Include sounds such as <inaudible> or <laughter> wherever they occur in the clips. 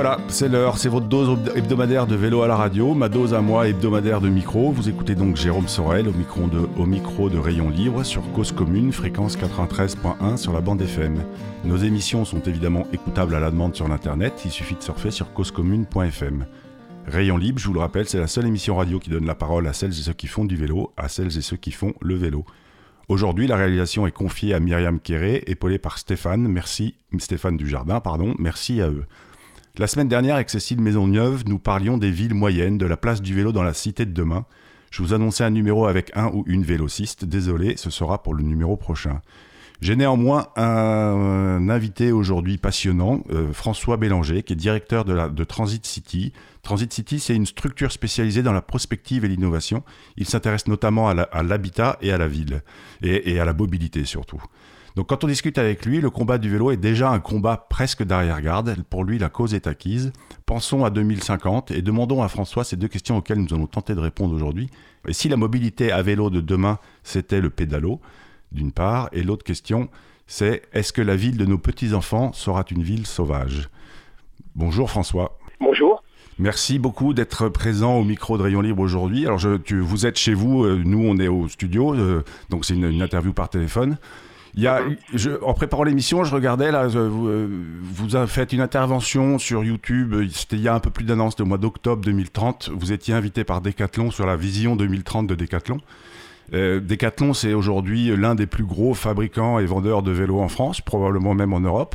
voilà, c'est l'heure, c'est votre dose hebdomadaire de vélo à la radio, ma dose à moi hebdomadaire de micro. Vous écoutez donc Jérôme Sorel au micro de, Rayon Libre sur Cause Commune, fréquence 93.1 sur la bande FM. Nos émissions sont évidemment écoutables à la demande sur l'internet, il suffit de surfer sur causecommune.fm. Rayon Libre, je vous le rappelle, c'est la seule émission radio qui donne la parole à celles et ceux qui font du vélo, à celles et ceux qui font le vélo. Aujourd'hui, la réalisation est confiée à Myriam Quéré, épaulée par Stéphane. Merci, Stéphane Dujardin, pardon. Merci à eux. La semaine dernière, avec Cécile Maisonneuve, nous parlions des villes moyennes, de la place du vélo dans la cité de demain. Je vous annonçais un numéro avec un ou une vélociste. Désolé, ce sera pour le numéro prochain. J'ai néanmoins un, invité aujourd'hui passionnant, euh, François Bélanger, qui est directeur de, Transit City. Transit City, c'est une structure spécialisée dans la prospective et l'innovation. Il s'intéresse notamment à l'habitat et à la ville, et à la mobilité surtout. Donc quand on discute avec lui, le combat du vélo est déjà un combat presque d'arrière-garde. Pour lui, la cause est acquise. Pensons à 2050 et demandons à François ces deux questions auxquelles nous allons tenter de répondre aujourd'hui. Et si la mobilité à vélo de demain, c'était le pédalo d'une part, et l'autre question, c'est est-ce que la ville de nos petits-enfants sera une ville sauvage? Bonjour François. Bonjour. Merci beaucoup d'être présent au micro de Rayon Libre aujourd'hui. Alors, je, tu, vous êtes chez vous, euh, nous on est au studio, euh, donc c'est une, interview par téléphone. Il y a, je, en préparant l'émission, je regardais là, vous, euh, vous avez fait une intervention sur YouTube. C'était il y a un peu plus d'un an, c'était au mois d'octobre 2030. Vous étiez invité par Decathlon sur la vision 2030 de Decathlon. Euh, Decathlon, c'est aujourd'hui l'un des plus gros fabricants et vendeurs de vélos en France, probablement même en Europe.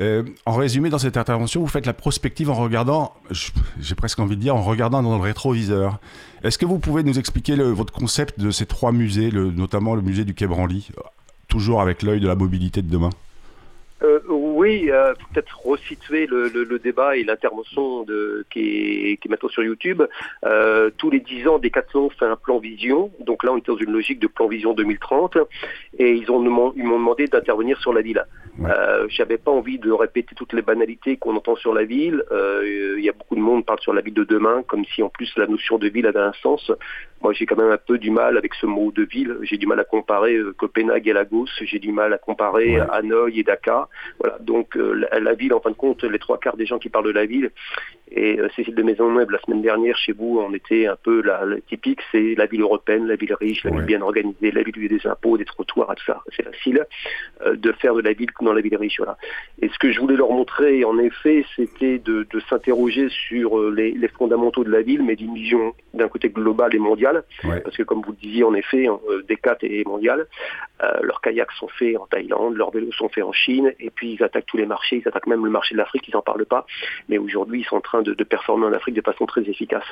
Euh, en résumé, dans cette intervention, vous faites la prospective en regardant, j'ai presque envie de dire, en regardant dans le rétroviseur. Est-ce que vous pouvez nous expliquer votre concept de ces trois musées, notamment le musée du Quai Branly, toujours avec l'œil de la mobilité de demain? Euh, oui, euh, peut-être resituer le, le, le débat et l'intervention qui, est, qui est maintenant sur YouTube. Euh, tous les dix ans, Decathlon fait un plan vision. Donc là, on est dans une logique de plan vision 2030. Et ils ont ils m'ont demandé d'intervenir sur la ville. Euh, J'avais pas envie de répéter toutes les banalités qu'on entend sur la ville. Euh, il y a beaucoup de monde qui parle sur la ville de demain, comme si en plus la notion de ville avait un sens. Moi, j'ai quand même un peu du mal avec ce mot de ville. J'ai du mal à comparer Copenhague et Lagos. J'ai du mal à comparer Hanoï et Dakar. Voilà. Donc euh, la, ville, en fin de compte, les trois quarts des gens qui parlent de la ville, et euh, Cécile de Maisonneuve, la semaine dernière, chez vous, on était un peu la, typique, c'est la ville européenne, la ville riche, la ville bien organisée, la ville où il y a des impôts, des trottoirs, tout ça. C'est facile euh, de faire de la ville dans la ville riche. Voilà. Et ce que je voulais leur montrer, en effet, c'était de, s'interroger sur les, fondamentaux de la ville, mais d'une vision d'un côté global et mondial. Parce que, comme vous le disiez, en effet, Decat est mondial. leurs kayaks sont faits en Thaïlande, leurs vélos sont faits en Chine, et puis ils attaquent tous les marchés, ils attaquent même le marché de l'Afrique, ils n'en parlent pas. Mais aujourd'hui, ils sont en train de, performer en Afrique de façon très efficace.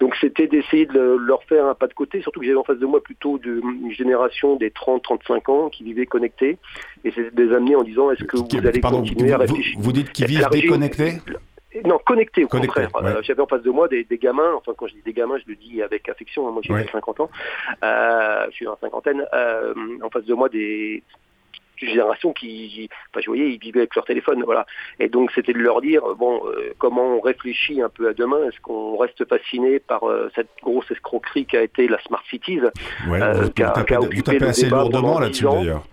Donc c'était d'essayer de leur faire un pas de côté, surtout que j'avais en face de moi plutôt une génération des 30-35 ans qui vivaient connectés. Et c'est de les amener en disant est-ce que vous allez continuer à réfléchir Vous, dites qu'ils vivent déconnectés non, connectés au contraire. Euh, j'avais en face de moi des, gamins, enfin quand je dis des gamins, je le dis avec affection, hein, moi j'ai 50 ans, euh, je suis dans la cinquantaine, euh, en face de moi des génération qui, enfin, je voyais, ils vivaient avec leur téléphone, voilà. Et donc, c'était de leur dire, bon, euh, comment on réfléchit un peu à demain Est-ce qu'on reste fasciné par euh, cette grosse escroquerie qui a été la Smart Cities? Ouais, euh, vous, tapez, assez lourdement là-dessus, d'ailleurs.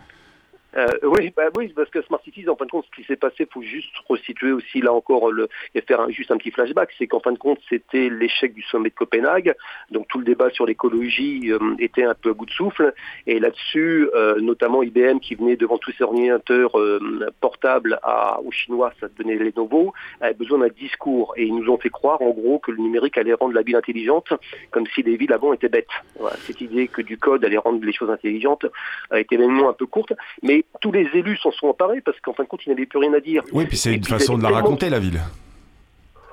Euh, oui, bah oui, parce que Smart Cities, en fin de compte, ce qui s'est passé, faut juste resituer aussi là encore le, et faire juste un petit flashback, c'est qu'en fin de compte, c'était l'échec du sommet de Copenhague, donc tout le débat sur l'écologie euh, était un peu à bout de souffle, et là-dessus, euh, notamment IBM qui venait devant tous ces ordinateurs portables à, aux Chinois, ça devenait les nouveaux, avait besoin d'un discours, et ils nous ont fait croire en gros que le numérique allait rendre la ville intelligente, comme si les villes avant étaient bêtes. Voilà, cette idée que du code allait rendre les choses intelligentes a été même un peu courte, mais tous les élus s'en sont emparés parce qu'en fin de compte, ils n'avaient plus rien à dire. Oui, puis c'est une façon de la raconter, la ville.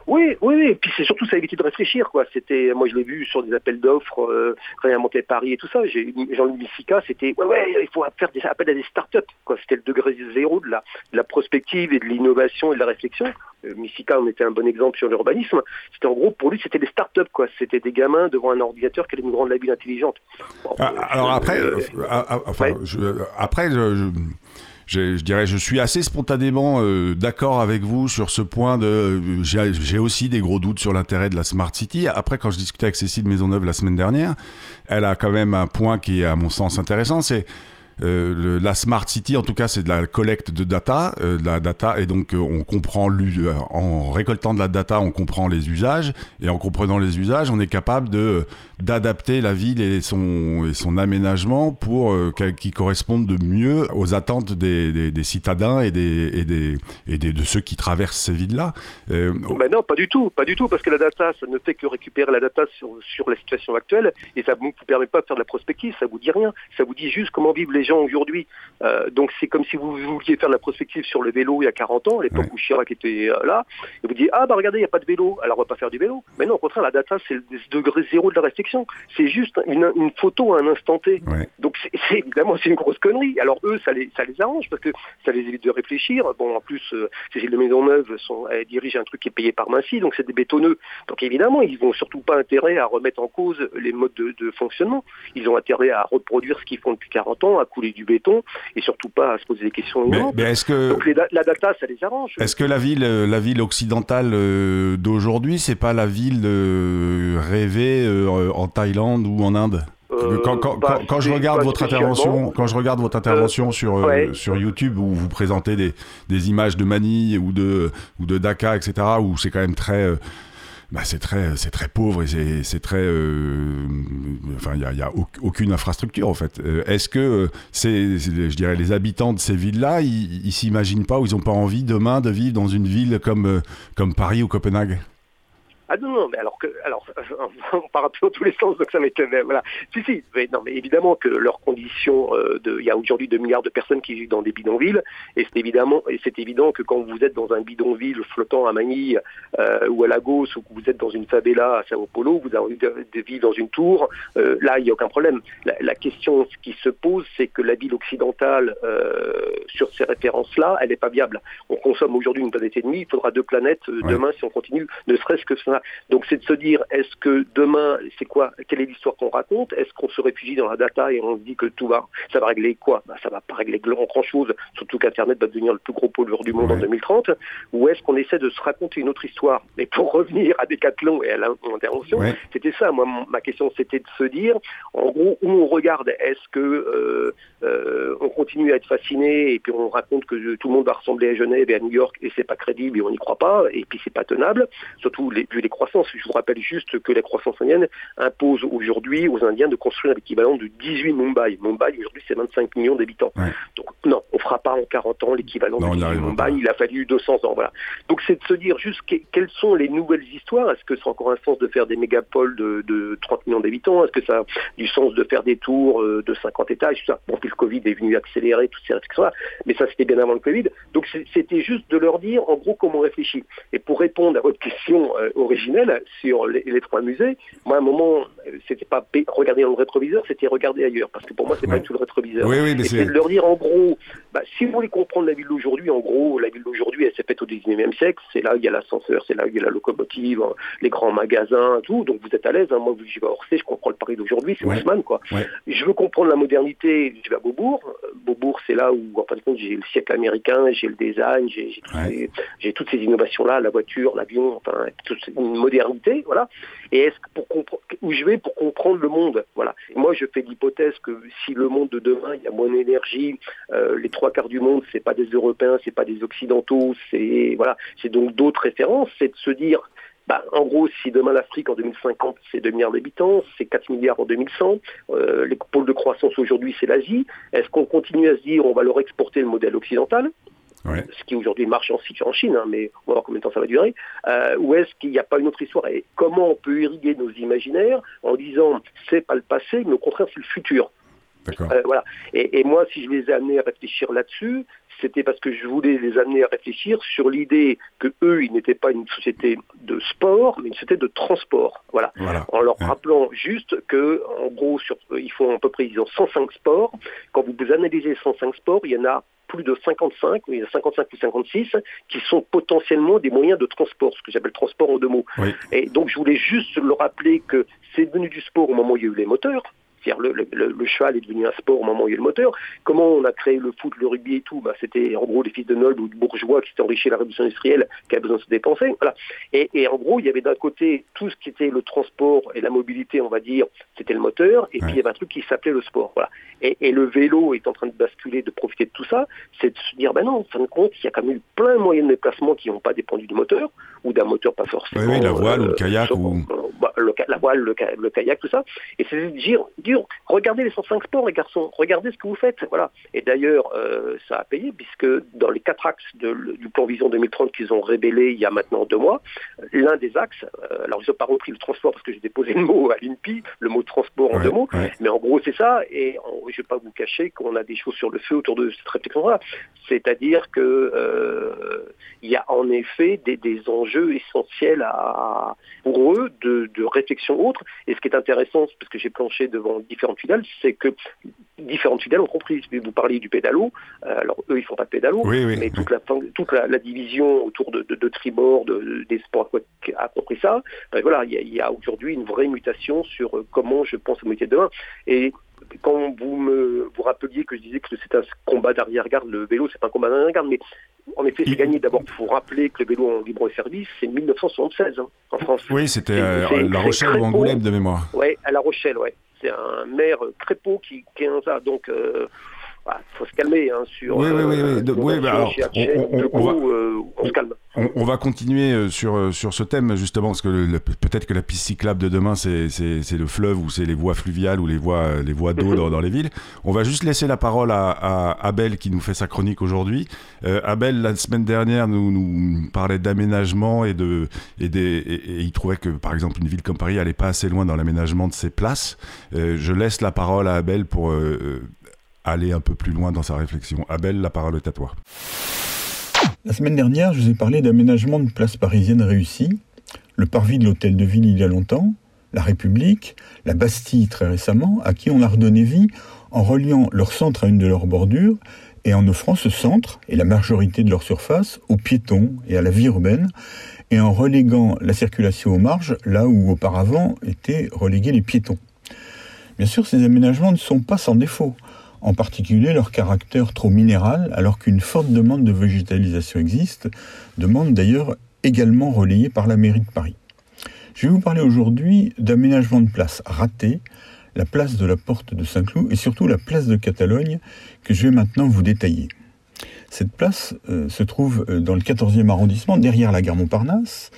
Oui, oui, oui. Et puis c'est surtout ça a évité de réfléchir, quoi. C'était, moi je l'ai vu sur des appels d'offres, euh, réinventer Paris et tout ça. Jean-Louis Missica, c'était, ouais, ouais, il faut faire des appels à des startups, quoi. C'était le degré zéro de la, de la prospective et de l'innovation et de la réflexion. Euh, Missica en était un bon exemple sur l'urbanisme. C'était en gros, pour lui, c'était des startups, quoi. C'était des gamins devant un ordinateur qui allait nous rendre la ville intelligente. Ah, alors après, enfin, je, après, je je, je, dirais, je suis assez spontanément euh, d'accord avec vous sur ce point de. Euh, j'ai aussi des gros doutes sur l'intérêt de la Smart City. Après, quand je discutais avec Cécile Maisonneuve la semaine dernière, elle a quand même un point qui est, à mon sens, intéressant. C'est euh, la smart city, en tout cas, c'est de la collecte de data, euh, de la data, et donc on comprend en récoltant de la data, on comprend les usages, et en comprenant les usages, on est capable de d'adapter la ville et son et son aménagement pour qui correspondent de mieux aux attentes des, des, citadins et des et des et des, de ceux qui traversent ces villes-là. Ben non, pas du tout, pas du tout, parce que la data, ça ne fait que récupérer la data sur sur la situation actuelle, et ça ne vous permet pas de faire de la prospective, ça vous dit rien, ça vous dit juste comment vivent les gens aujourd'hui. Euh, donc c'est comme si vous vouliez faire de la prospective sur le vélo il y a 40 ans, à l'époque où Chirac était euh, là, et vous dites ah bah regardez il n'y a pas de vélo, alors on va pas faire du vélo. Mais non au contraire la data c'est le degré zéro de la restriction, c'est juste une, photo à un instant T. Donc c'est évidemment c'est une grosse connerie. Alors eux ça les ça les arrange parce que ça les évite de réfléchir. Bon en plus euh, Cécile de Maisonneuve sont, elle dirige un truc qui est payé par Massy donc c'est des bétonneux. Donc évidemment ils vont surtout pas intérêt à remettre en cause les modes de, de fonctionnement. Ils ont intérêt à reproduire ce qu'ils font depuis 40 ans, à couler du béton et surtout pas à se poser des questions. Mais, est-ce que donc la data, ça les arrange. Est-ce que la ville, euh, la ville occidentale euh, d'aujourd'hui, c'est pas la ville euh, rêvée en Thaïlande ou en Inde? Quand, bah, quand, je regarde votre intervention, quand je regarde votre intervention sur sur YouTube où vous présentez des, des images de Manille ou de ou de Dhaka, etc., où c'est quand même très bah, c'est très, c'est très pauvre et c'est très, euh, enfin, il n'y a, a, aucune infrastructure en fait. Euh, est-ce que euh, c'est, je dirais, les habitants de ces villes-là, ils s'imaginent pas ou ils n'ont pas envie demain de vivre dans une ville comme, comme Paris ou Copenhague? Ah non, non, mais alors que, alors, <laughs> on part un peu dans tous les sens, donc ça m'étonne. Voilà. Si, si, mais non, mais évidemment que leurs conditions, euh, de, il y a aujourd'hui 2 milliards de personnes qui vivent dans des bidonvilles, et c'est évidemment, et c'est évident que quand vous êtes dans un bidonville flottant à Manille euh, ou à Lagos, ou que vous êtes dans une favela à Sao Paulo, vous avez envie de, vivre dans une tour, euh, là, il n'y a aucun problème. La, la, question qui se pose, c'est que la ville occidentale, sur ces références-là, elle n'est pas viable. On consomme aujourd'hui une planète et demie, il faudra deux planètes demain si on continue, ne serait-ce que ça donc c'est de se dire, est-ce que demain, c'est quoi, quelle est l'histoire qu'on raconte? Est-ce qu'on se réfugie dans la data et on se dit que tout va, ça va régler quoi? Ben, Ça va pas régler grand-chose, surtout qu'Internet va devenir le plus gros pollueur du monde en 2030. Ou est-ce qu'on essaie de se raconter une autre histoire? Mais pour <laughs> revenir à Decathlon et à l'intervention, c'était ça. Moi, ma question, c'était de se dire, en gros, où on regarde, est-ce que euh, euh, on continue à être fasciné et puis on raconte que tout le monde va ressembler à Genève et à New York et c'est pas crédible et on n'y croit pas et puis c'est pas tenable, surtout les, vu les croissance. Je vous rappelle juste que la croissance indienne impose aujourd'hui aux Indiens de construire l'équivalent de 18 Mumbai. Mumbai, aujourd'hui, c'est 25 millions d'habitants. Donc, non, on fera pas en 40 ans l'équivalent de 18 Mumbai. Il a fallu 200 ans. Voilà. Donc, c'est de se dire juste quelles sont les nouvelles histoires? Est-ce que c'est encore un sens de faire des mégapoles de, 30 millions d'habitants? Est-ce que ça a du sens de faire des tours euh, de 50 étages ça? Bon, puis le Covid est venu accélérer toutes ces restrictions-là, mais ça, c'était bien avant le Covid. Donc, c'était juste de leur dire, en gros, comment on réfléchit. Et pour répondre à votre question euh, sur les, trois musées, moi, à un moment, c'était pas regarder dans le rétroviseur, c'était regarder ailleurs. Parce que pour moi, c'est pas du tout le rétroviseur. Oui, oui, c'est de leur dire, en gros, bah, si vous voulez comprendre la ville d'aujourd'hui, en gros, la ville d'aujourd'hui, elle s'est faite au 19e siècle. C'est là où il y a l'ascenseur, c'est là où il y a la locomotive, les grands magasins, tout. Donc vous êtes à l'aise. Hein. Moi, je vais à Orsay, je comprends le Paris d'aujourd'hui, c'est Haussmann, quoi. Je veux comprendre la modernité, je vais à Beaubourg. Beaubourg, c'est là où, en fin de compte, j'ai le siècle américain, j'ai le design, j'ai toutes ces innovations-là, la voiture, l'avion, enfin, toute une modernité, voilà. Et est-ce que pour où je vais pour comprendre le monde, voilà. moi, je fais l'hypothèse que si le monde de demain, il y a moins d'énergie, euh, les trois quarts du monde, c'est pas des Européens, c'est pas des Occidentaux, c'est voilà, c'est donc d'autres références, c'est de se dire bah, en gros, si demain l'Afrique en 2050 c'est 2 milliards d'habitants, c'est 4 milliards en 2100, euh, les pôles de croissance aujourd'hui c'est l'Asie, est-ce qu'on continue à se dire on va leur exporter le modèle occidental? Ce qui aujourd'hui marche en, en Chine, hein, mais on va voir combien de temps ça va durer, euh, ou est-ce qu'il n'y a pas une autre histoire? Et comment on peut irriguer nos imaginaires en disant c'est pas le passé, mais au contraire c'est le futur? Euh, voilà. Et, et, moi, si je les ai amenés à réfléchir là-dessus, c'était parce que je voulais les amener à réfléchir sur l'idée que eux, ils n'étaient pas une société de sport, mais une société de transport. Voilà. En leur rappelant juste que, en gros, sur, ils font à peu près, ils ont 105 sports. Quand vous analysez 105 sports, il y en a plus de 55, il y a 55 ou 56, qui sont potentiellement des moyens de transport, ce que j'appelle transport en deux mots. Et donc je voulais juste le rappeler que c'est devenu du sport au moment où il y a eu les moteurs, C'est-à-dire le, le, cheval est devenu un sport au moment où il y a le moteur. Comment on a créé le foot, le rugby et tout? Bah, C'était en gros les fils de nobles ou de bourgeois qui s'étaient enrichis de la révolution industrielle, qui avaient besoin de se dépenser. Voilà. Et, et en gros, il y avait d'un côté tout ce qui était le transport et la mobilité, on va dire, c'était le moteur, et puis il y avait un truc qui s'appelait le sport. Voilà. Et, et, le vélo est en train de basculer, de profiter de tout ça, c'est de se dire, ben non, en fin de compte, il y a quand même eu plein de moyens de déplacement qui n'ont pas dépendu du moteur, ou d'un moteur pas forcément. Oui, oui la voile ou le euh, kayak. ou... Bah, le, la voile, le, kayak, tout ça. Et c'est de dire, dire, regardez les 105 sports, les garçons, regardez ce que vous faites. Voilà. Et d'ailleurs, euh, ça a payé, puisque dans les quatre axes de, du plan Vision 2030 qu'ils ont révélé il y a maintenant deux mois, l'un des axes, euh, alors ils n'ont pas repris le transport parce que j'ai déposé le mot à l'INPI, le mot transport en deux mots, mais en gros c'est ça, et je ne vais pas vous cacher qu'on a des choses sur le feu autour de cette réflexion-là. C'est-à-dire que euh, il y a en effet des, enjeux essentiels à, pour eux de, réflexion autre. Et ce qui est intéressant, parce que j'ai planché devant différentes filiales, c'est que différentes filiales ont compris. Vous parliez du pédalo, euh, alors eux ils font pas de pédalo, mais toute, la, toute la, division autour de, de, de tribord, de, des sports aquatiques a compris ça. Ben voilà, il y a, a aujourd'hui une vraie mutation sur euh, comment je pense au métier de demain. Et quand vous me vous rappeliez que je disais que c'est un combat d'arrière-garde, le vélo c'est un combat d'arrière-garde, mais en effet c'est gagné. D'abord, pour rappeler que le vélo en libre service, c'est 1976 hein, en France. Oui, c'était euh, La Rochelle ou Angoulême de mémoire. Oui, à La Rochelle, ouais. C'est un maire Crépeau qui, qui a. Donc, euh, il bah, faut se calmer hein, sur. Oui, oui, oui. oui. Euh, oui bah, alors, on, on, va, euh, on, se calme. On, va continuer euh, sur, sur ce thème, justement, parce que peut-être que la piste cyclable de demain, c'est le fleuve ou c'est les voies fluviales ou les voies, les voies d'eau <laughs> dans, dans, les villes. On va juste laisser la parole à, à Abel qui nous fait sa chronique aujourd'hui. Euh, Abel, la semaine dernière, nous, nous parlait d'aménagement et, de, et, des, et, il trouvait que, par exemple, une ville comme Paris n'allait pas assez loin dans l'aménagement de ses places. Euh, je laisse la parole à Abel pour aller un peu plus loin dans sa réflexion. Abel, la parole est à toi. La semaine dernière, je vous ai parlé d'aménagement de places parisiennes réussies, le parvis de l'hôtel de ville il y a longtemps, la République, la Bastille très récemment, à qui on a redonné vie en reliant leur centre à une de leurs bordures et en offrant ce centre et la majorité de leur surface aux piétons et à la vie urbaine et en reléguant la circulation aux marges là où auparavant étaient relégués les piétons. Bien sûr, ces aménagements ne sont pas sans défaut en particulier leur caractère trop minéral, alors qu'une forte demande de végétalisation existe, demande d'ailleurs également relayée par la mairie de Paris. Je vais vous parler aujourd'hui d'aménagement de place raté, la place de la porte de Saint-Cloud et surtout la place de Catalogne que je vais maintenant vous détailler. Cette place euh, se trouve euh, dans le 14e arrondissement, derrière la gare Montparnasse.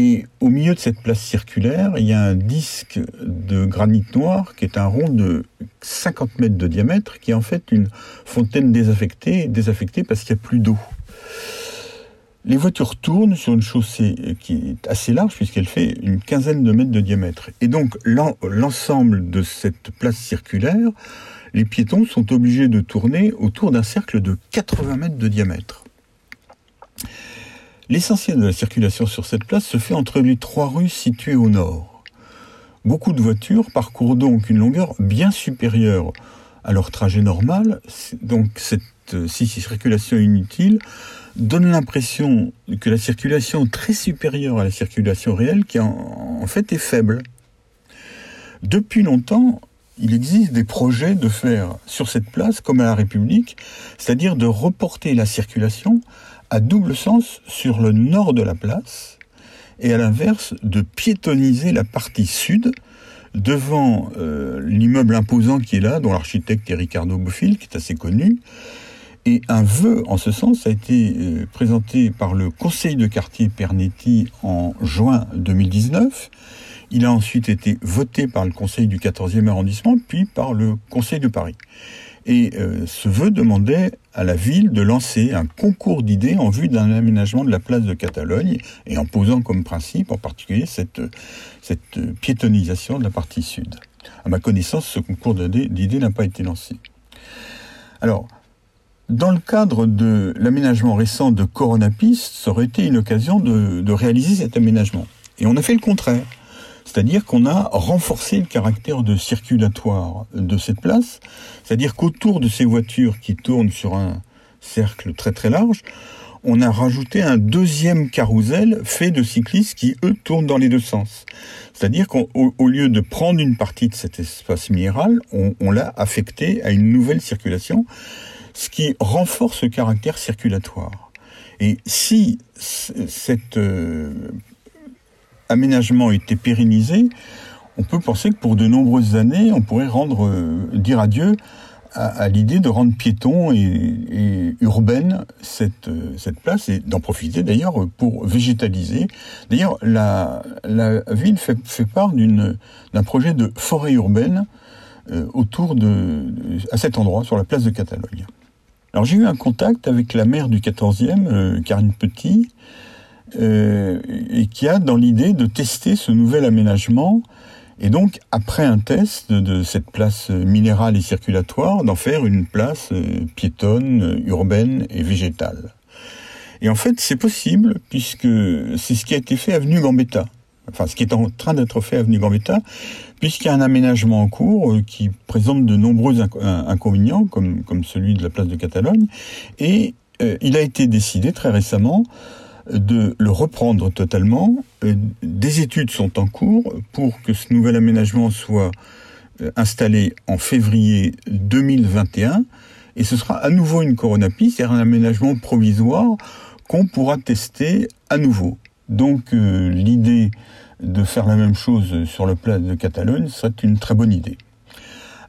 Et au milieu de cette place circulaire, il y a un disque de granit noir qui est un rond de 50 mètres de diamètre, qui est en fait une fontaine désaffectée, désaffectée parce qu'il n'y a plus d'eau. Les voitures tournent sur une chaussée qui est assez large puisqu'elle fait une quinzaine de mètres de diamètre. Et donc l'ensemble de cette place circulaire, les piétons sont obligés de tourner autour d'un cercle de 80 mètres de diamètre. L'essentiel de la circulation sur cette place se fait entre les trois rues situées au nord. Beaucoup de voitures parcourent donc une longueur bien supérieure à leur trajet normal, donc cette euh, circulation inutile donne l'impression que la circulation est très supérieure à la circulation réelle qui en fait est faible. Depuis longtemps, il existe des projets de faire sur cette place, comme à la République, c'est-à-dire de reporter la circulation à double sens sur le nord de la place et à l'inverse de piétoniser la partie sud devant euh, l'immeuble imposant qui est là, dont l'architecte est Ricardo Bofill, qui est assez connu. Et un vœu en ce sens a été euh, présenté par le conseil de quartier Pernetti en juin 2019. Il a ensuite été voté par le conseil du 14e arrondissement, puis par le conseil de Paris. Et euh, ce vœu demandait à la ville de lancer un concours d'idées en vue d'un aménagement de la place de Catalogne et en posant comme principe en particulier cette, cette piétonisation de la partie sud. À ma connaissance, ce concours d'idées n'a pas été lancé. Alors, dans le cadre de l'aménagement récent de Coronapiste, ça aurait été une occasion de réaliser cet aménagement. Et on a fait le contraire. C'est-à-dire qu'on a renforcé le caractère de circulatoire de cette place, c'est-à-dire qu'autour de ces voitures qui tournent sur un cercle très très large, on a rajouté un deuxième carrousel fait de cyclistes qui, eux, tournent dans les deux sens. C'est-à-dire qu'au lieu de prendre une partie de cet espace minéral, on, l'a affecté à une nouvelle circulation, ce qui renforce le caractère circulatoire. Et si cet aménagement était pérennisé, on peut penser que pour de nombreuses années, on pourrait rendre, euh, dire adieu à, l'idée de rendre piéton et, urbaine cette, euh, cette place et d'en profiter d'ailleurs pour végétaliser. D'ailleurs, la, la ville fait, fait part d'un projet de forêt urbaine euh, autour de, à cet endroit, sur la place de Catalogne. Alors j'ai eu un contact avec la maire du 14e, euh, Karine Petit, et qui a dans l'idée de tester ce nouvel aménagement et donc, après un test de cette place minérale et circulatoire, d'en faire une place euh, piétonne, urbaine et végétale. Et en fait, c'est possible, puisque c'est ce qui a été fait avenue Gambetta. Enfin, ce qui est en train d'être fait avenue Gambetta, puisqu'il y a un aménagement en cours euh, qui présente de nombreux inconvénients, comme, celui de la place de Catalogne. Et euh, il a été décidé très récemment de le reprendre totalement. Euh, des études sont en cours pour que ce nouvel aménagement soit euh, installé en février 2021 et ce sera à nouveau une coronapie, c'est-à-dire un aménagement provisoire qu'on pourra tester à nouveau. Donc euh, l'idée de faire la même chose sur le plat de Catalogne serait une très bonne idée.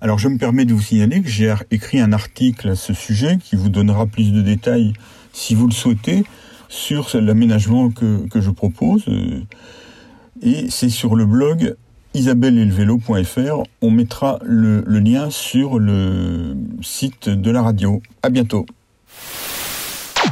Alors je me permets de vous signaler que j'ai écrit un article à ce sujet qui vous donnera plus de détails si vous le souhaitez sur l'aménagement que, je propose. Et c'est sur le blog isabellelvelo.fr. On mettra le lien sur le site de la radio. À bientôt.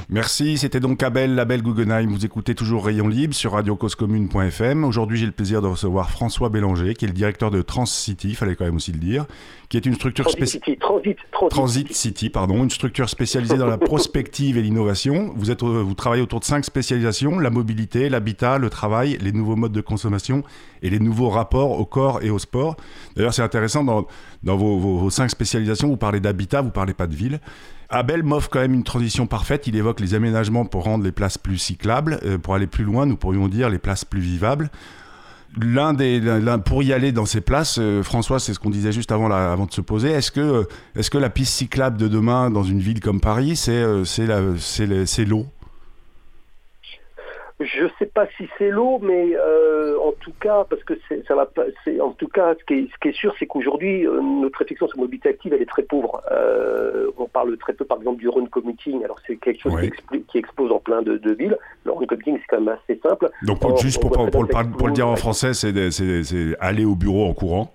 Merci, c'était donc Abel, Label Guggenheim. Vous écoutez toujours Rayon Libre sur radiocausecommune.fm. Aujourd'hui, j'ai le plaisir de recevoir François Bélanger, qui est le directeur de Transcity, fallait quand même aussi le dire, qui est une structure spécialisée. Transit, Transit, City, pardon, une structure spécialisée dans la <laughs> prospective et l'innovation. Vous, êtes, vous travaillez autour de cinq spécialisations la mobilité, l'habitat, le travail, les nouveaux modes de consommation et les nouveaux rapports au corps et au sport. D'ailleurs, c'est intéressant, dans, dans vos, vos, vos cinq spécialisations, vous parlez d'habitat, vous parlez pas de ville. Abel m'offre quand même une transition parfaite. Il évoque les aménagements pour rendre les places plus cyclables. Euh, pour aller plus loin, nous pourrions dire les places plus vivables. L'un des, pour y aller dans ces places, euh, François, c'est ce qu'on disait juste avant, avant de se poser. Est-ce que, euh, est-ce que la piste cyclable de demain dans une ville comme Paris, c'est, c'est l'eau? Je ne sais pas si c'est l'eau, mais euh, en tout cas, parce que ça va c'est en tout cas, ce qui est, ce qui est sûr, c'est qu'aujourd'hui, euh, notre réflexion sur mobilité active, elle est très pauvre. Euh, on parle très peu, par exemple, du run commuting. Alors c'est quelque chose qui, qui, explose en plein de, de, villes. Le run commuting, c'est quand même assez simple. Donc juste pour, pour, le, pour, le, dire en français, c'est aller au bureau en courant.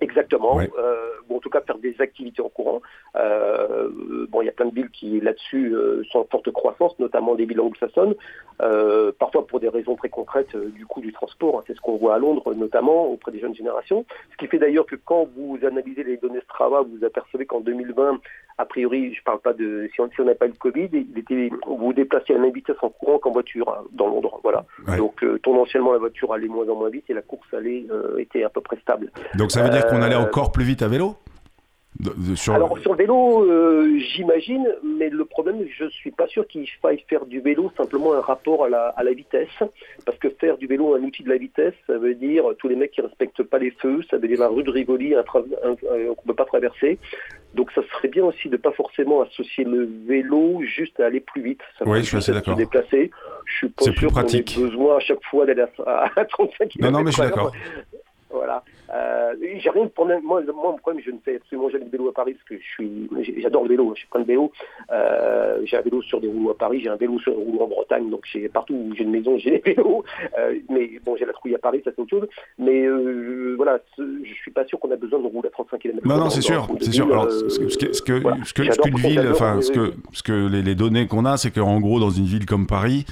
Exactement. Euh, ou en tout cas faire des activités en courant. Euh, bon, il y a plein de villes qui là-dessus euh, sont en forte croissance, notamment des villes anglo-saxonnes, euh, parfois pour des raisons très concrètes euh, du coût du transport. Hein. c'est ce qu'on voit à Londres, notamment auprès des jeunes générations. Ce qui fait d'ailleurs que quand vous analysez les données Strava, vous apercevez qu'en 2020, a priori, je parle pas de si on n'a pas eu le Covid, il était, vous vous déplacez à la même vitesse en courant qu'en voiture hein, dans Londres. Voilà. Donc euh, tendanciellement la voiture allait moins en moins vite et la course allait était à peu près stable. Donc ça veut dire qu'on allait encore plus vite à vélo? Sur... Alors sur le vélo, euh, j'imagine, mais le problème, je suis pas sûr qu'il faille faire du vélo simplement un rapport à la, à la, vitesse, parce que faire du vélo un outil de la vitesse, ça veut dire tous les mecs qui respectent pas les feux, ça veut dire la rue de Rivoli qu'on ne peut pas traverser. Donc ça serait bien aussi de pas forcément associer le vélo juste à aller plus vite. Ça oui, je suis assez d'accord. déplacer. Je suis pas sûr qu'on ait besoin à chaque fois d'aller à, à 35 km. Non, non, mais je suis d'accord. Voilà. Euh, j'ai rien de problème. Moi, moi, mon problème, je ne fais absolument jamais de vélo à Paris parce que je suis, j'adore le vélo. Je suis plein de vélo. Euh, j'ai un vélo sur des rouleaux à Paris, j'ai un vélo sur des rouleaux en Bretagne. Donc, j'ai partout où j'ai une maison, j'ai des <laughs> vélos. Euh, mais bon, j'ai la trouille à Paris, ça c'est autre chose. Mais euh, voilà, je suis pas sûr qu'on a besoin de rouler à 35 km. Non, non, c'est sûr, c'est sûr. Alors, ce que, ce que, ce que, ce qu'une ville, enfin, ce que, ce que les, les données qu'on a, c'est qu'en gros, dans une ville comme Paris,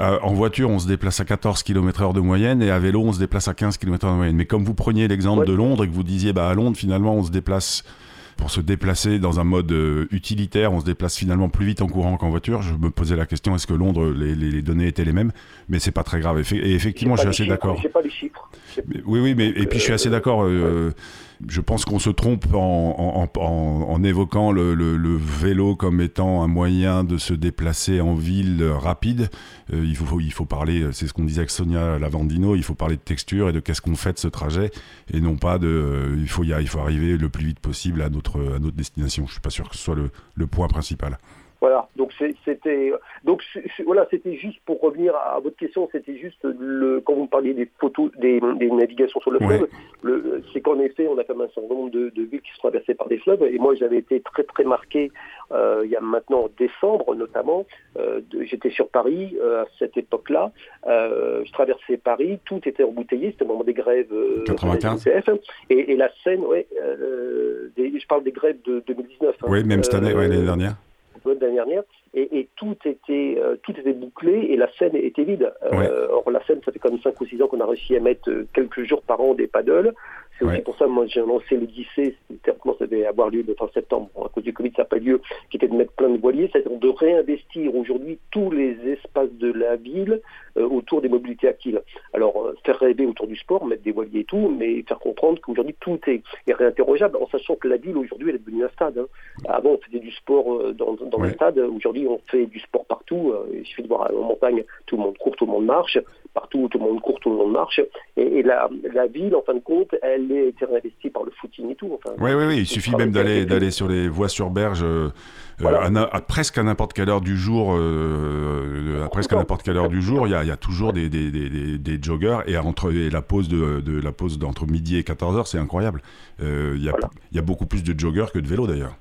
euh, en voiture, on se déplace à 14 km heure de moyenne et à vélo, on se déplace à 15 km heure de moyenne. Mais comme vous preniez l'exemple de Londres et que vous disiez, bah, à Londres, finalement, on se déplace pour se déplacer dans un mode euh, utilitaire, on se déplace finalement plus vite en courant qu'en voiture. Je me posais la question est-ce que Londres, les, données étaient les mêmes? Mais c'est pas très grave. Et effectivement, je suis assez d'accord. pas les chiffres. oui, oui, mais et puis je suis assez d'accord. Euh, Je pense qu'on se trompe en, évoquant le, vélo comme étant un moyen de se déplacer en ville rapide. Euh, il, faut, il faut parler, c'est ce qu'on disait avec Sonia Lavandino, il faut parler de texture et de qu'est-ce qu'on fait de ce trajet et non pas de euh, il, faut y, il faut arriver le plus vite possible à notre, à notre destination. Je ne suis pas sûr que ce soit le point principal. Voilà, donc c'était donc voilà, c'était juste pour revenir à votre question, c'était juste le quand vous parliez des photos des, navigations sur le fleuve, c'est qu'en effet on a comme un certain nombre de, villes qui sont traversées par des fleuves et moi j'avais été très très marqué euh, il y a maintenant décembre notamment, euh, j'étais sur Paris euh, à cette époque-là, je traversais Paris, tout était embouteillé, c'était au moment des grèves 95. et, et, la Seine, ouais, je parle des grèves de 2019. Hein. oui, même cette année, l'année dernière dernière, et, tout était euh, tout était bouclé et la scène était vide. Euh, or la scène, ça fait comme 5 ou 6 ans qu'on a réussi à mettre euh, quelques jours par an des paddles. C'est aussi pour ça que moi j'ai lancé l'Odyssée, théoriquement ça devait avoir lieu le 30 septembre, à cause du Covid ça n'a pas lieu, qui était de mettre plein de voiliers, c'est-à-dire de réinvestir aujourd'hui tous les espaces de la ville autour des mobilités actives. Alors faire rêver autour du sport, mettre des voiliers et tout, mais faire comprendre qu'aujourd'hui tout est, réinterrogeable, en sachant que la ville aujourd'hui elle est devenue un stade. Hein. Avant on faisait du sport dans, dans le stade, aujourd'hui on fait du sport partout. Euh, il suffit de voir en montagne, tout le monde court, tout le monde marche. Partout, tout le monde court, tout le monde marche. Et, la, ville, en fin de compte, elle est réinvestie par le footing et tout. Enfin, oui, oui, oui. Il suffit même d'aller d'aller sur les voies sur berge. Euh, à, presque à n'importe quelle heure du jour, euh, à presque à n'importe quelle heure du jour, il y a, toujours des, des, des, des, joggers et entre la pause de, de la pause d'entre midi et 14 h c'est incroyable. il, y a, il y a beaucoup plus de joggers que de vélos d'ailleurs.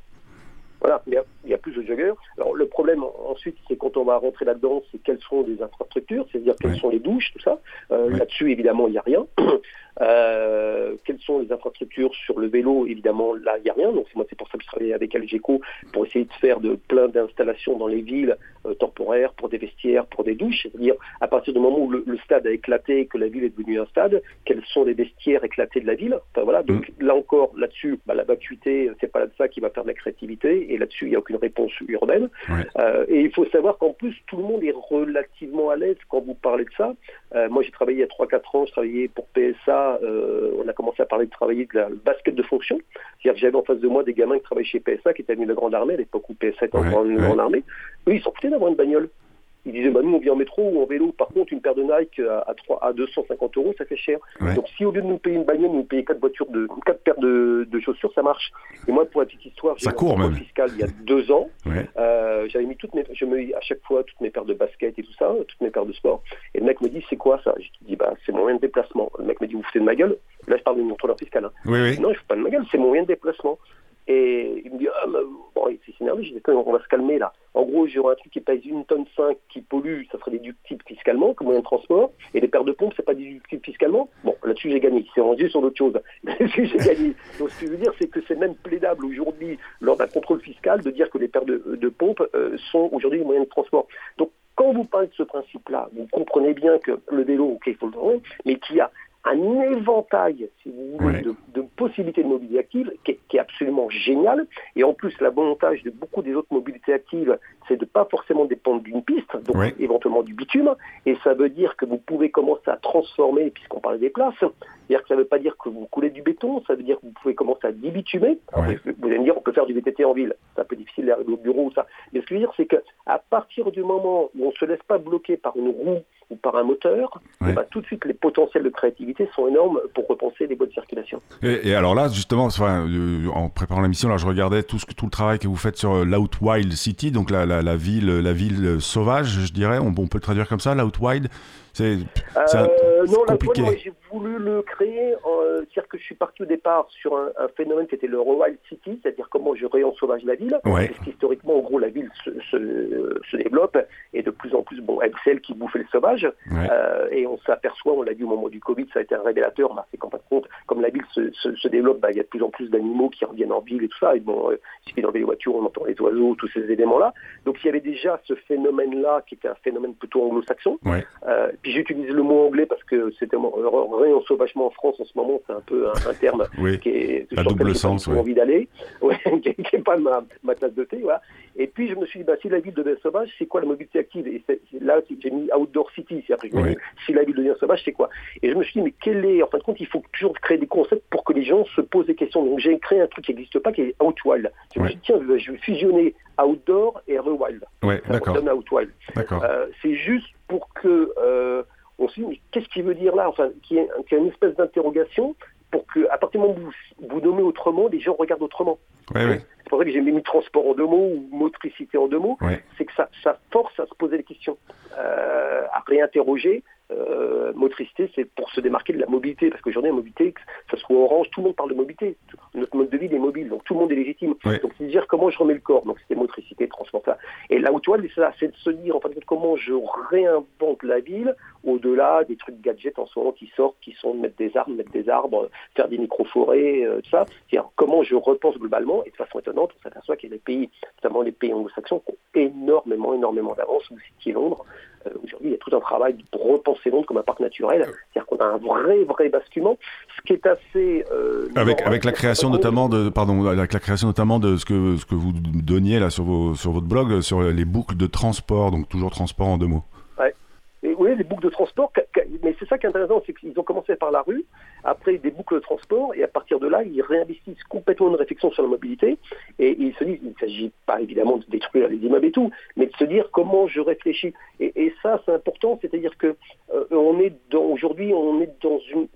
Voilà, il y a plus de joggers. Alors le problème ensuite, c'est quand on va rentrer là-dedans, c'est quelles sont les infrastructures, c'est-à-dire quelles sont les douches, tout ça. Euh, là-dessus, évidemment, il n'y a rien. <clears throat> Euh, les infrastructures sur le vélo Évidemment, là, il n'y a rien. Donc, moi, c'est pour ça que je travaille avec Algeco pour essayer de faire de plein d'installations dans les villes temporaires pour des vestiaires, pour des douches. C'est-à-dire, à partir du moment où le, stade a éclaté, que la ville est devenue un stade, quels sont les vestiaires éclatés de la ville? Enfin, voilà. Donc, mm. là encore, là-dessus, bah, la vacuité, c'est pas là de ça qui va faire de la créativité. Et là-dessus, il n'y a aucune réponse urbaine. Euh, et il faut savoir qu'en plus, tout le monde est relativement à l'aise quand vous parlez de ça. Euh, moi, j'ai travaillé il y a 3-4 ans, je travaillais pour PSA. Euh, on a commencé à parler de travailler de la basket de fonction. C'est-à-dire que j'avais en face de moi des gamins qui travaillaient chez PSA, qui étaient venus de la Grande Armée, à l'époque où PSA était en Grande Armée. Eux, ils s'en foutaient d'avoir une bagnole. Ils disaient, bah, nous, on vient en métro ou en vélo. Par contre, une paire de Nike à, 3, à 250 euros, ça fait cher. Donc, si au lieu de nous payer une bagnole, nous payez quatre voitures de, quatre paires de, chaussures, ça marche. Et moi, pour la petite histoire, j'ai un fiscal il y a deux ans. Euh, j'avais mis toutes mes, je me à chaque fois toutes mes paires de basket et tout ça, toutes mes paires de sport. Et le mec me dit, c'est quoi ça? Je dis, bah, c'est mon moyen de déplacement. Le mec me dit, vous foutez de ma gueule? Là, je parle de mon contrôleur fiscal. Hein. Oui, oui. Non, je ne fous pas de ma gueule, c'est mon moyen de déplacement. Et il me dit, ah, bon, il s'est énervé, je dis, on va se calmer là. Gros, j'aurais un truc qui pèse une tonne 5 qui pollue, ça serait déductible fiscalement comme moyen de transport. Et les paires de pompes, c'est pas déductible fiscalement. Bon, là-dessus, j'ai gagné. C'est rendu sur d'autres choses. <laughs> Là-dessus, j'ai gagné. Donc, ce que je veux dire, c'est que c'est même plaidable aujourd'hui, lors d'un contrôle fiscal, de dire que les paires de, pompes euh, sont aujourd'hui des moyens de transport. Donc, quand vous parlez de ce principe-là, vous comprenez bien que le vélo, ok, il faut le voir, mais qu'il y a un éventail, si vous voulez, de, possibilités de mobilité active qui est, absolument génial. Et en plus, l'avantage de beaucoup des autres mobilités actives, c'est de ne pas forcément dépendre d'une piste, donc éventuellement du bitume. Et ça veut dire que vous pouvez commencer à transformer, puisqu'on parlait des places, c'est-à-dire que ça ne veut pas dire que vous coulez du béton, ça veut dire que vous pouvez commencer à débitumer. Vous allez me dire, on peut faire du VTT en ville. C'est un peu difficile d'arriver au bureau ou ça. Mais ce que je veux dire, c'est qu'à partir du moment où on ne se laisse pas bloquer par une roue ou par un moteur, eh ben, tout de suite les potentiels de créativité sont énormes pour repenser les voies de circulation. Et, alors là, justement, enfin, euh, en préparant l'émission, là, je regardais tout, ce, tout le travail que vous faites sur euh, l'Outwild City, donc la, la, la, ville, la ville sauvage, je dirais, on, on peut le traduire comme ça, l'Outwild. C'est euh, non, compliqué. moi voulu le créer, euh, dire que je suis parti au départ sur un, phénomène qui était le Wild City, c'est-à-dire comment je réensauvage la ville. Ouais. Parce qu'historiquement, en gros, la ville se, se, se, développe et de plus en plus, bon, elle celle qui bouffait le sauvage. Euh, et on s'aperçoit, on l'a vu au moment du Covid, ça a été un révélateur, on a fait compte, comme la ville se, se développe, bah, il y a de plus en plus d'animaux qui reviennent en ville et tout ça. Et bon, euh, il suffit d'enlever les voitures, on entend les oiseaux, tous ces éléments-là. Donc il y avait déjà ce phénomène-là qui était un phénomène plutôt anglo-saxon. Ouais. puis j'utilise le mot anglais parce que c'était en sauvagement en France en ce moment, c'est un peu un, terme qui est à double sens, envie d'aller, <laughs> qui n'est pas ma, ma tasse de thé, voilà. Et puis je me suis dit, bah, si la ville devient sauvage, c'est quoi la mobilité active? Et là, j'ai mis outdoor city. Après, si la ville devient sauvage, c'est quoi? Et je me suis dit, mais quel est En fin de compte, il faut toujours créer des concepts pour que les gens se posent des questions. Donc j'ai créé un truc qui n'existe pas, qui est Outwild. Je me suis dit, tiens, je vais fusionner outdoor et rewild. Ouais, d'accord. Outwild. Euh, c'est juste pour que euh, on se dise, mais qu'est-ce qu'il veut dire là Enfin, qu'il y, ait une espèce d'interrogation pour que, à partir du moment où vous, vous nommez autrement, les gens regardent autrement. Ouais, c'est pour ça que j'ai mis transport en deux mots ou motricité en deux mots. C'est que ça, ça, force à se poser des questions, euh, à réinterroger. Euh, motricité, c'est pour se démarquer de la mobilité, parce qu'aujourd'hui, la mobilité, que ce soit orange, tout le monde parle de mobilité. Notre mode de vie est mobile, donc tout le monde est légitime. Donc c'est dire comment je remets le corps. Donc c'était motricité, transport. Ça. Et là où toi, c'est ça, c'est de se dire en fait comment je réinvente la ville au-delà des trucs gadgets en ce moment qui sortent, qui sont de mettre des arbres, mettre des arbres, faire des micro-forêts, euh, tout ça. C'est-à-dire comment je repense globalement, et de façon étonnante, on s'aperçoit qu'il y a des pays, notamment les pays anglo-saxons, qui ont énormément, énormément d'avance, vous citiez Londres. Euh, aujourd'hui, il y a tout un travail pour repenser Londres comme un parc naturel. C'est-à-dire qu'on a un vrai, vrai basculement, ce qui est assez... Euh, avec, avec la création notamment de, pardon, avec la création notamment de ce que, ce que vous donniez là sur, vos, sur votre blog, sur les boucles de transport, donc toujours transport en deux mots. Oui, des boucles de transport, mais c'est ça qui est intéressant, c'est qu'ils ont commencé par la rue, après des boucles de transport, et à partir de là, ils réinvestissent complètement une réflexion sur la mobilité, et, ils se disent, il ne s'agit pas évidemment de détruire les immeubles et tout, mais de se dire comment je réfléchis. Et, ça, c'est important, c'est-à-dire que euh, on est aujourd'hui, dans une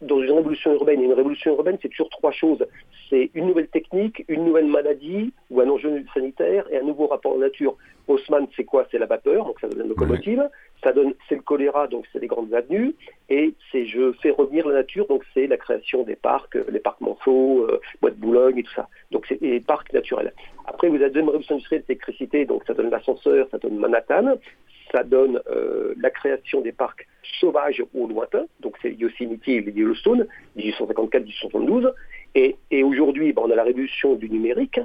dans une révolution urbaine. Et une révolution urbaine, c'est toujours trois choses. C'est une nouvelle technique, une nouvelle maladie ou un enjeu sanitaire et un nouveau rapport à la nature. Haussmann, c'est quoi? C'est la vapeur, donc ça donne une locomotive. Ça donne, c'est le choléra, donc c'est les grandes avenues. Et c'est je fais revenir la nature, donc c'est la création des parcs, euh, les parcs Monceau, euh, Bois de Boulogne et tout ça. Donc c'est les parcs naturels. Après, vous avez la deuxième révolution industrielle, l'électricité, donc ça donne l'ascenseur, ça donne Manhattan ça donne euh, la création des parcs sauvages au lointain, donc c'est Yosemite et Yellowstone, 1854-1872. Et, aujourd'hui, ben, on a la révolution du numérique.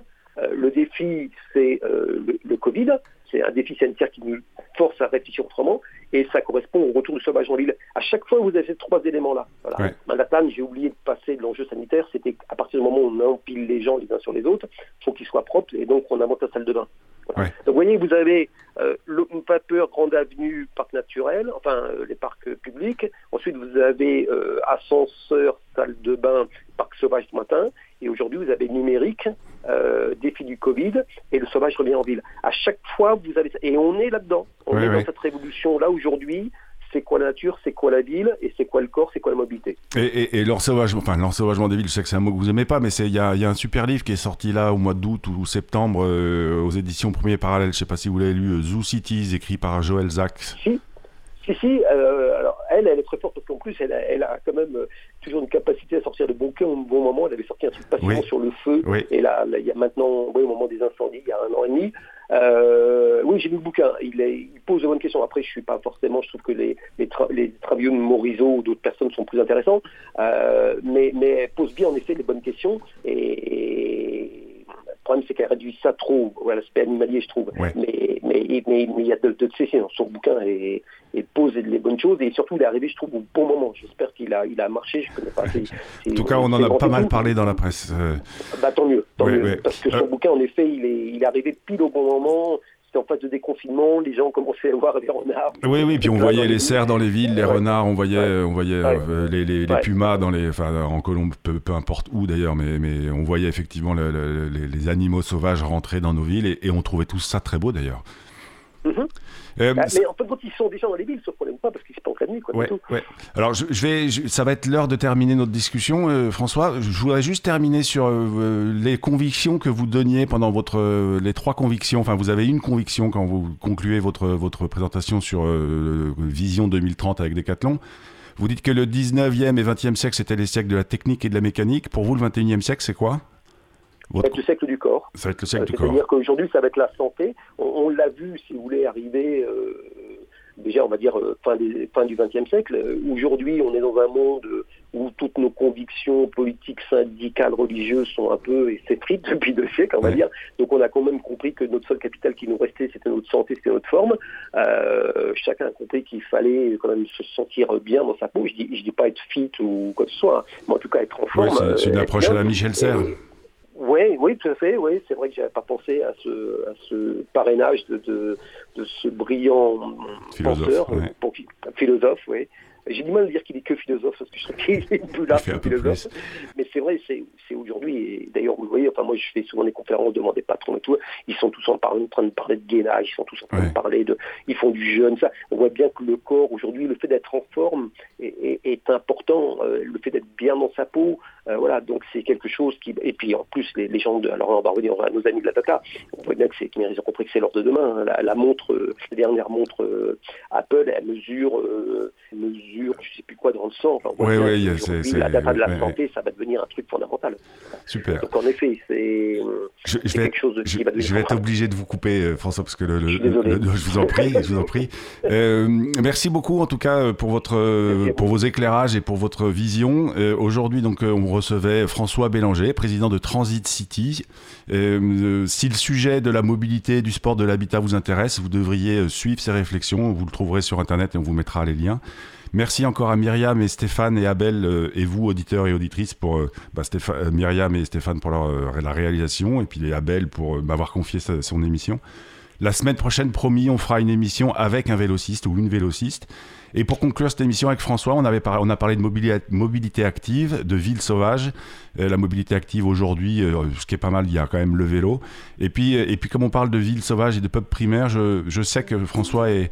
Le défi, c'est le, Covid. C'est un défi sanitaire qui nous force à réfléchir autrement. Et ça correspond au retour du sauvage en ville. À chaque fois, vous avez ces trois éléments-là. Voilà. Manhattan, j'ai oublié de passer de l'enjeu sanitaire. C'était à partir du moment où on empile les gens les uns sur les autres, il faut qu'ils soient propres. Et donc, on invente la salle de bain. Donc vous voyez, vous avez euh, vapeur, grande avenue, parc naturel, enfin euh, les parcs publics. Ensuite, vous avez euh, ascenseur, salle de bain, parc sauvage du matin. Et aujourd'hui, vous avez numérique, euh, défi du Covid, et le sauvage revient en ville. À chaque fois, vous avez Et on est là-dedans. On est dans cette révolution-là aujourd'hui c'est quoi la nature, c'est quoi la ville, et c'est quoi le corps, c'est quoi la mobilité. Et, et, l'ensauvagement, enfin l'ensauvagement des villes, je sais que c'est un mot que vous aimez pas, mais il y a, un super livre qui est sorti là au mois d'août ou septembre euh, aux éditions Premier Parallèle, je sais pas si vous l'avez lu, euh, Zoo Cities, écrit par Joël Zach. Si, si, si. Euh, alors elle, elle est très forte parce qu'en plus, elle a, quand même toujours une capacité à sortir de bons cœurs au bon moment. Elle avait sorti un truc passionnant sur le feu. Et là, il y a maintenant, oui, au moment des incendies, il y a un an et demi, euh, oui, j'ai lu le bouquin. Il, il, pose de bonnes questions. Après, je suis pas forcément. Je trouve que les les, les travaux de Morisot ou d'autres personnes sont plus intéressants, euh, mais mais elle pose bien en effet les bonnes questions. Et, le problème, c'est qu'elle réduit ça trop à l'aspect animalier, je trouve. Mais, mais, mais, il y a de, de, de dans son bouquin et, et pose les bonnes choses. Et surtout, il est arrivé, je trouve, au bon moment. J'espère qu'il a, il a marché. Je connais pas. en tout cas, on en a pas mal parlé dans la presse. Euh. Bah, tant mieux. Tant mieux Parce que son euh. bouquin, en effet, il est, il est arrivé pile au bon moment en phase de déconfinement, les gens commençaient à voir des renards. Oui, oui, puis on voyait les cerfs dans les villes, les renards, on voyait, on voyait euh, les, les, pumas dans les, enfin, en Colombe, peu, importe où d'ailleurs, mais, mais on voyait effectivement les, animaux sauvages rentrer dans nos villes et, et on trouvait tout ça très beau d'ailleurs. Mhm. Euh, bah, mais en fait, quand ils sont déjà dans les villes, sauf qu'on n'aime pas parce qu'ils se pas la nuit. Quoi, Alors, je, vais, ça va être l'heure de terminer notre discussion, euh, François. Je voudrais juste terminer sur euh, les convictions que vous donniez pendant votre les trois convictions. Enfin, vous avez une conviction quand vous concluez votre votre présentation sur Vision 2030 avec Decathlon. Vous dites que le 19e et 20e siècle, c'était les siècles de la technique et de la mécanique. Pour vous, le 21e siècle, c'est quoi? Ça va être le siècle du corps. Ça va être le siècle du corps. C'est-à-dire qu'aujourd'hui, ça va être la santé. On, l'a vu, si vous voulez, arriver euh, déjà, on va dire, euh, fin, des, fin du XXe siècle. Aujourd'hui, on est dans un monde où toutes nos convictions politiques, syndicales, religieuses sont un peu s'effritent <laughs> depuis deux siècles, on va dire. Donc on a quand même compris que notre seul capital qui nous restait, c'était notre santé, c'était notre forme. Euh, chacun a compris qu'il fallait quand même se sentir bien dans sa peau. Je dis, je dis pas être fit ou quoi que ce soit, hein, mais en tout cas être en forme. c'est une approche à la Michel Serres. Oui, oui, tout à fait. Oui, c'est vrai que j'avais pas pensé à ce, à ce parrainage de, de, de ce brillant philosophe, penseur, philosophe, oui. J'ai du mal à dire qu'il est que philosophe parce que je sais qu'il est plus là que philosophe. Mais c'est vrai, c'est aujourd'hui. Et d'ailleurs, vous voyez, enfin moi, je fais souvent des conférences devant des patrons et tout. Ils sont tous en, en train de parler de gainage, ils sont tous en train de parler de, ils font du jeûne. Ça, on voit bien que le corps aujourd'hui, le fait d'être en forme est, est, important. Euh, le fait d'être bien dans sa peau, euh, voilà. Donc c'est quelque chose qui. Et puis en plus, les, les gens de, alors on va revenir à nos amis de la. On voit bien que c'est, ils ont compris que c'est l'heure de demain. Hein. La, montre, euh, la dernière montre Apple, elle mesure, mesure je je sais plus quoi dans le sang. oui, oui, c'est, la data de la santé, ça va devenir un truc fondamental. Super. Donc en effet, c'est, je, quelque chose qui va devenir Je vais être obligé de vous couper, euh, François, parce que le, je, vous en prie, je vous en prie. <laughs> Euh, merci beaucoup, en tout cas, pour votre, pour vos éclairages et pour votre vision. Euh, aujourd'hui, donc, on recevait François Bélanger, président de Transit City. si le sujet de la mobilité, du sport, de l'habitat vous intéresse, vous devriez suivre ces réflexions. Vous le trouverez sur Internet et on vous mettra les liens. Merci encore à Myriam et Stéphane et Abel euh, et vous, auditeurs et auditrices, pour euh, bah, euh, Myriam et Stéphane pour la réalisation et puis Abel pour m'avoir confié son émission. La semaine prochaine, promis, on fera une émission avec un vélociste ou une vélociste. Et pour conclure cette émission avec François, on, avait on a parlé de mobilité, active, de ville sauvage. Euh, la mobilité active aujourd'hui, euh, ce qui est pas mal, il y a quand même le vélo. Et puis, euh, et puis comme on parle de ville sauvage et de peuple primaire, je, sais que François est,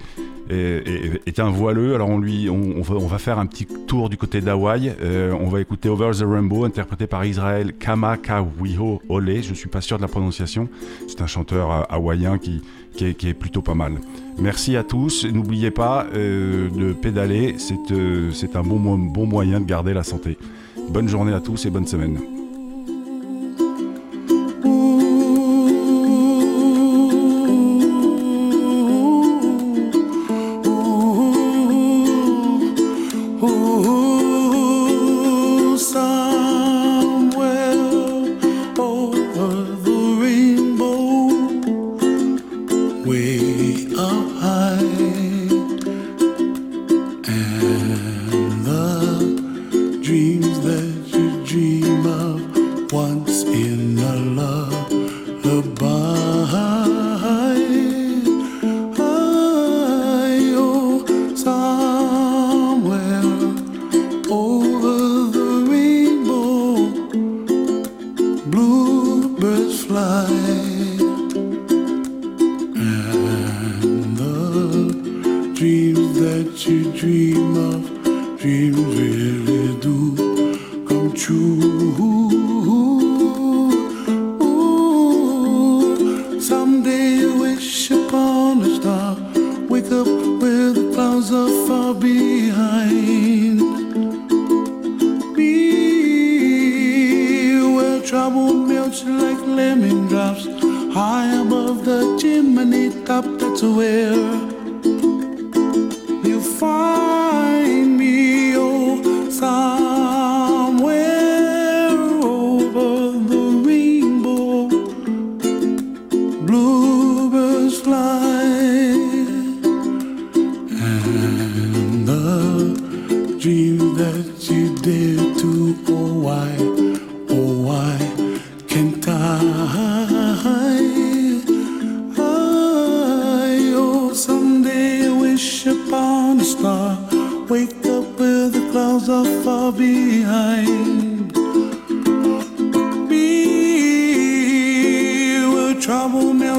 est, un voileux. Alors on, lui, on, va, on va faire un petit tour du côté d'Hawaï. on va écouter Over the Rainbow, interprété par Israël Kamakawiho Ole. Je suis pas sûr de la prononciation. C'est un chanteur hawaïen qui, qui est, plutôt pas mal. Merci à tous. N'oubliez pas euh, de pédaler, euh, c'est un bon, bon moyen de garder la santé. Bonne journée à tous et bonne semaine. veredul Kamchu oh, Someday wish upon a star. Wake up where the clouds are far behind. Me Where trouble melts like lemon drops. High above the chimney top That's where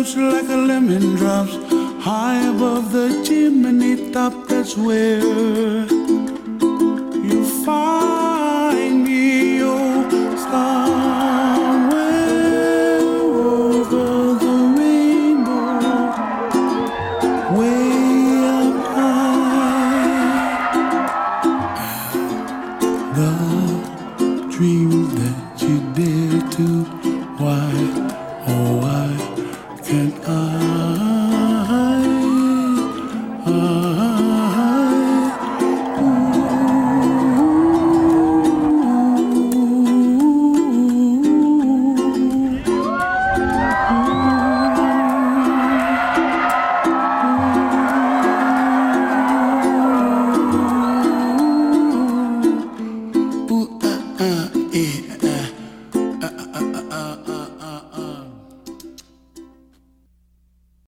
like a lemon drops high above the chimney top. That's where.